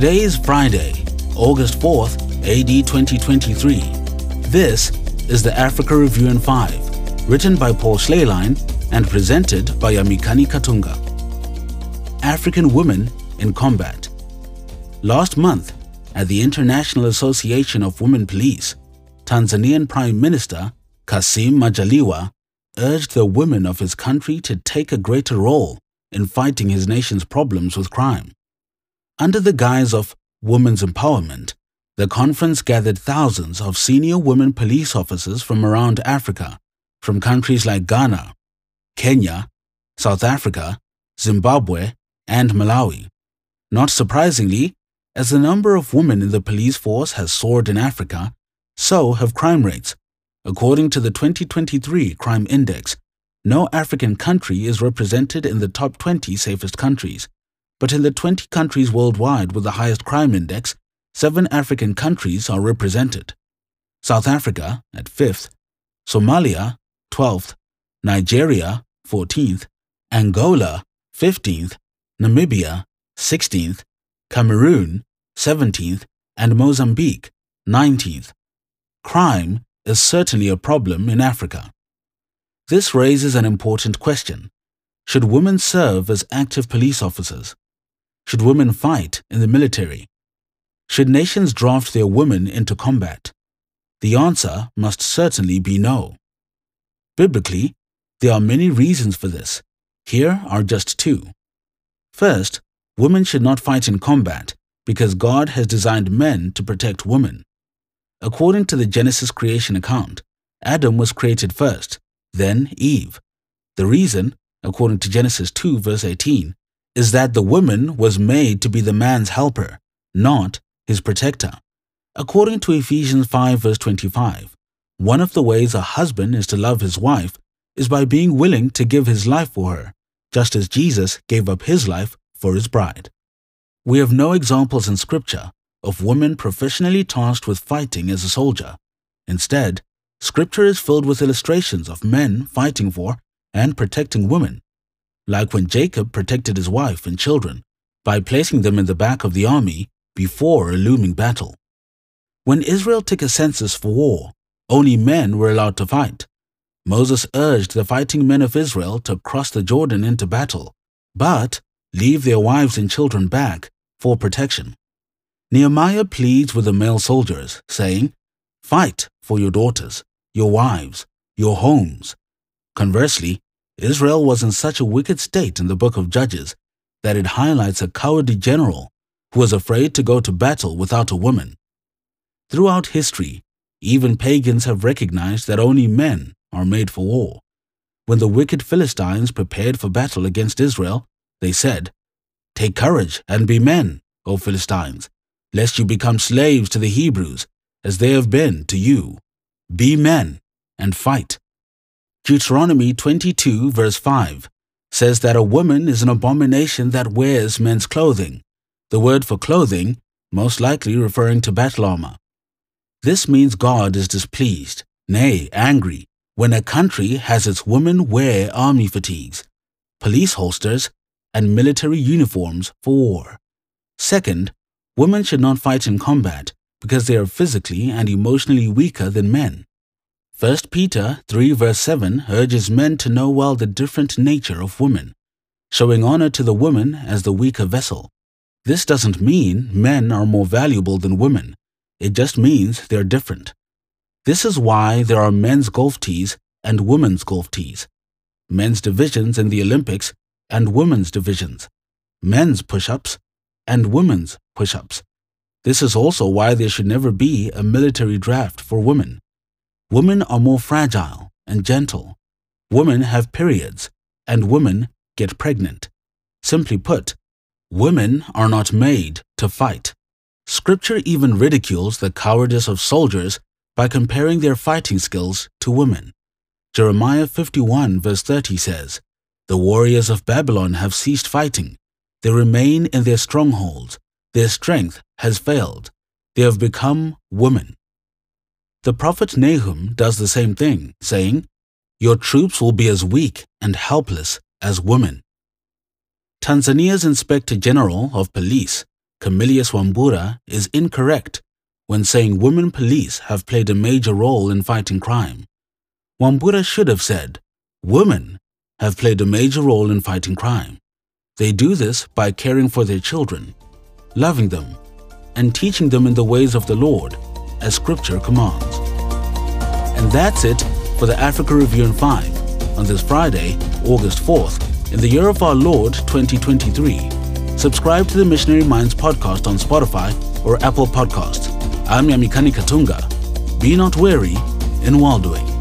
Today is Friday, August 4th, AD 2023. This is the Africa Review in 5, written by Paul Schleierlein and presented by Yamikani Katunga. African Women in Combat Last month, at the International Association of Women Police, Tanzanian Prime Minister Kassim Majaliwa urged the women of his country to take a greater role in fighting his nation's problems with crime. Under the guise of women's empowerment, the conference gathered thousands of senior women police officers from around Africa, from countries like Ghana, Kenya, South Africa, Zimbabwe, and Malawi. Not surprisingly, as the number of women in the police force has soared in Africa, so have crime rates. According to the 2023 Crime Index, no African country is represented in the top 20 safest countries. But in the 20 countries worldwide with the highest crime index, seven African countries are represented. South Africa at 5th, Somalia 12th, Nigeria 14th, Angola 15th, Namibia 16th, Cameroon 17th, and Mozambique 19th. Crime is certainly a problem in Africa. This raises an important question. Should women serve as active police officers? Should women fight in the military? Should nations draft their women into combat? The answer must certainly be no. Biblically, there are many reasons for this. Here are just two. First, women should not fight in combat because God has designed men to protect women. According to the Genesis creation account, Adam was created first, then Eve. The reason, according to Genesis 2 verse 18, is that the woman was made to be the man's helper, not his protector. According to Ephesians 5 verse 25, one of the ways a husband is to love his wife is by being willing to give his life for her, just as Jesus gave up his life for his bride. We have no examples in Scripture of women professionally tasked with fighting as a soldier. Instead, Scripture is filled with illustrations of men fighting for and protecting women like when Jacob protected his wife and children by placing them in the back of the army before a looming battle. When Israel took a census for war, only men were allowed to fight. Moses urged the fighting men of Israel to cross the Jordan into battle, but leave their wives and children back for protection. Nehemiah pleads with the male soldiers, saying, Fight for your daughters, your wives, your homes. Conversely, Israel was in such a wicked state in the book of Judges that it highlights a cowardly general who was afraid to go to battle without a woman. Throughout history, even pagans have recognized that only men are made for war. When the wicked Philistines prepared for battle against Israel, they said, Take courage and be men, O Philistines, lest you become slaves to the Hebrews, as they have been to you. Be men and fight. Deuteronomy 22 verse 5 says that a woman is an abomination that wears men's clothing, the word for clothing most likely referring to battle armor. This means God is displeased, nay, angry, when a country has its women wear army fatigues, police holsters, and military uniforms for war. Second, women should not fight in combat because they are physically and emotionally weaker than men. 1 Peter 3 verse 7 urges men to know well the different nature of women, showing honor to the woman as the weaker vessel. This doesn't mean men are more valuable than women. It just means they're different. This is why there are men's golf tees and women's golf tees, men's divisions in the Olympics and women's divisions, men's push-ups and women's push-ups. This is also why there should never be a military draft for women. Women are more fragile and gentle. Women have periods, and women get pregnant. Simply put, women are not made to fight. Scripture even ridicules the cowardice of soldiers by comparing their fighting skills to women. Jeremiah 51 verse 30 says, The warriors of Babylon have ceased fighting. They remain in their strongholds. Their strength has failed. They have become women. The prophet Nahum does the same thing, saying, Your troops will be as weak and helpless as women. Tanzania's Inspector General of Police Camillus Wambura is incorrect when saying women police have played a major role in fighting crime. Wambura should have said, Women have played a major role in fighting crime. They do this by caring for their children, loving them, and teaching them in the ways of the Lord, as Scripture commands. And that's it for the Africa Review in 5 on this Friday, August 4th, in the year of our Lord 2023. Subscribe to the Missionary Minds podcast on Spotify or Apple Podcasts. I'm Yamikani Katunga. Be not weary in well doing.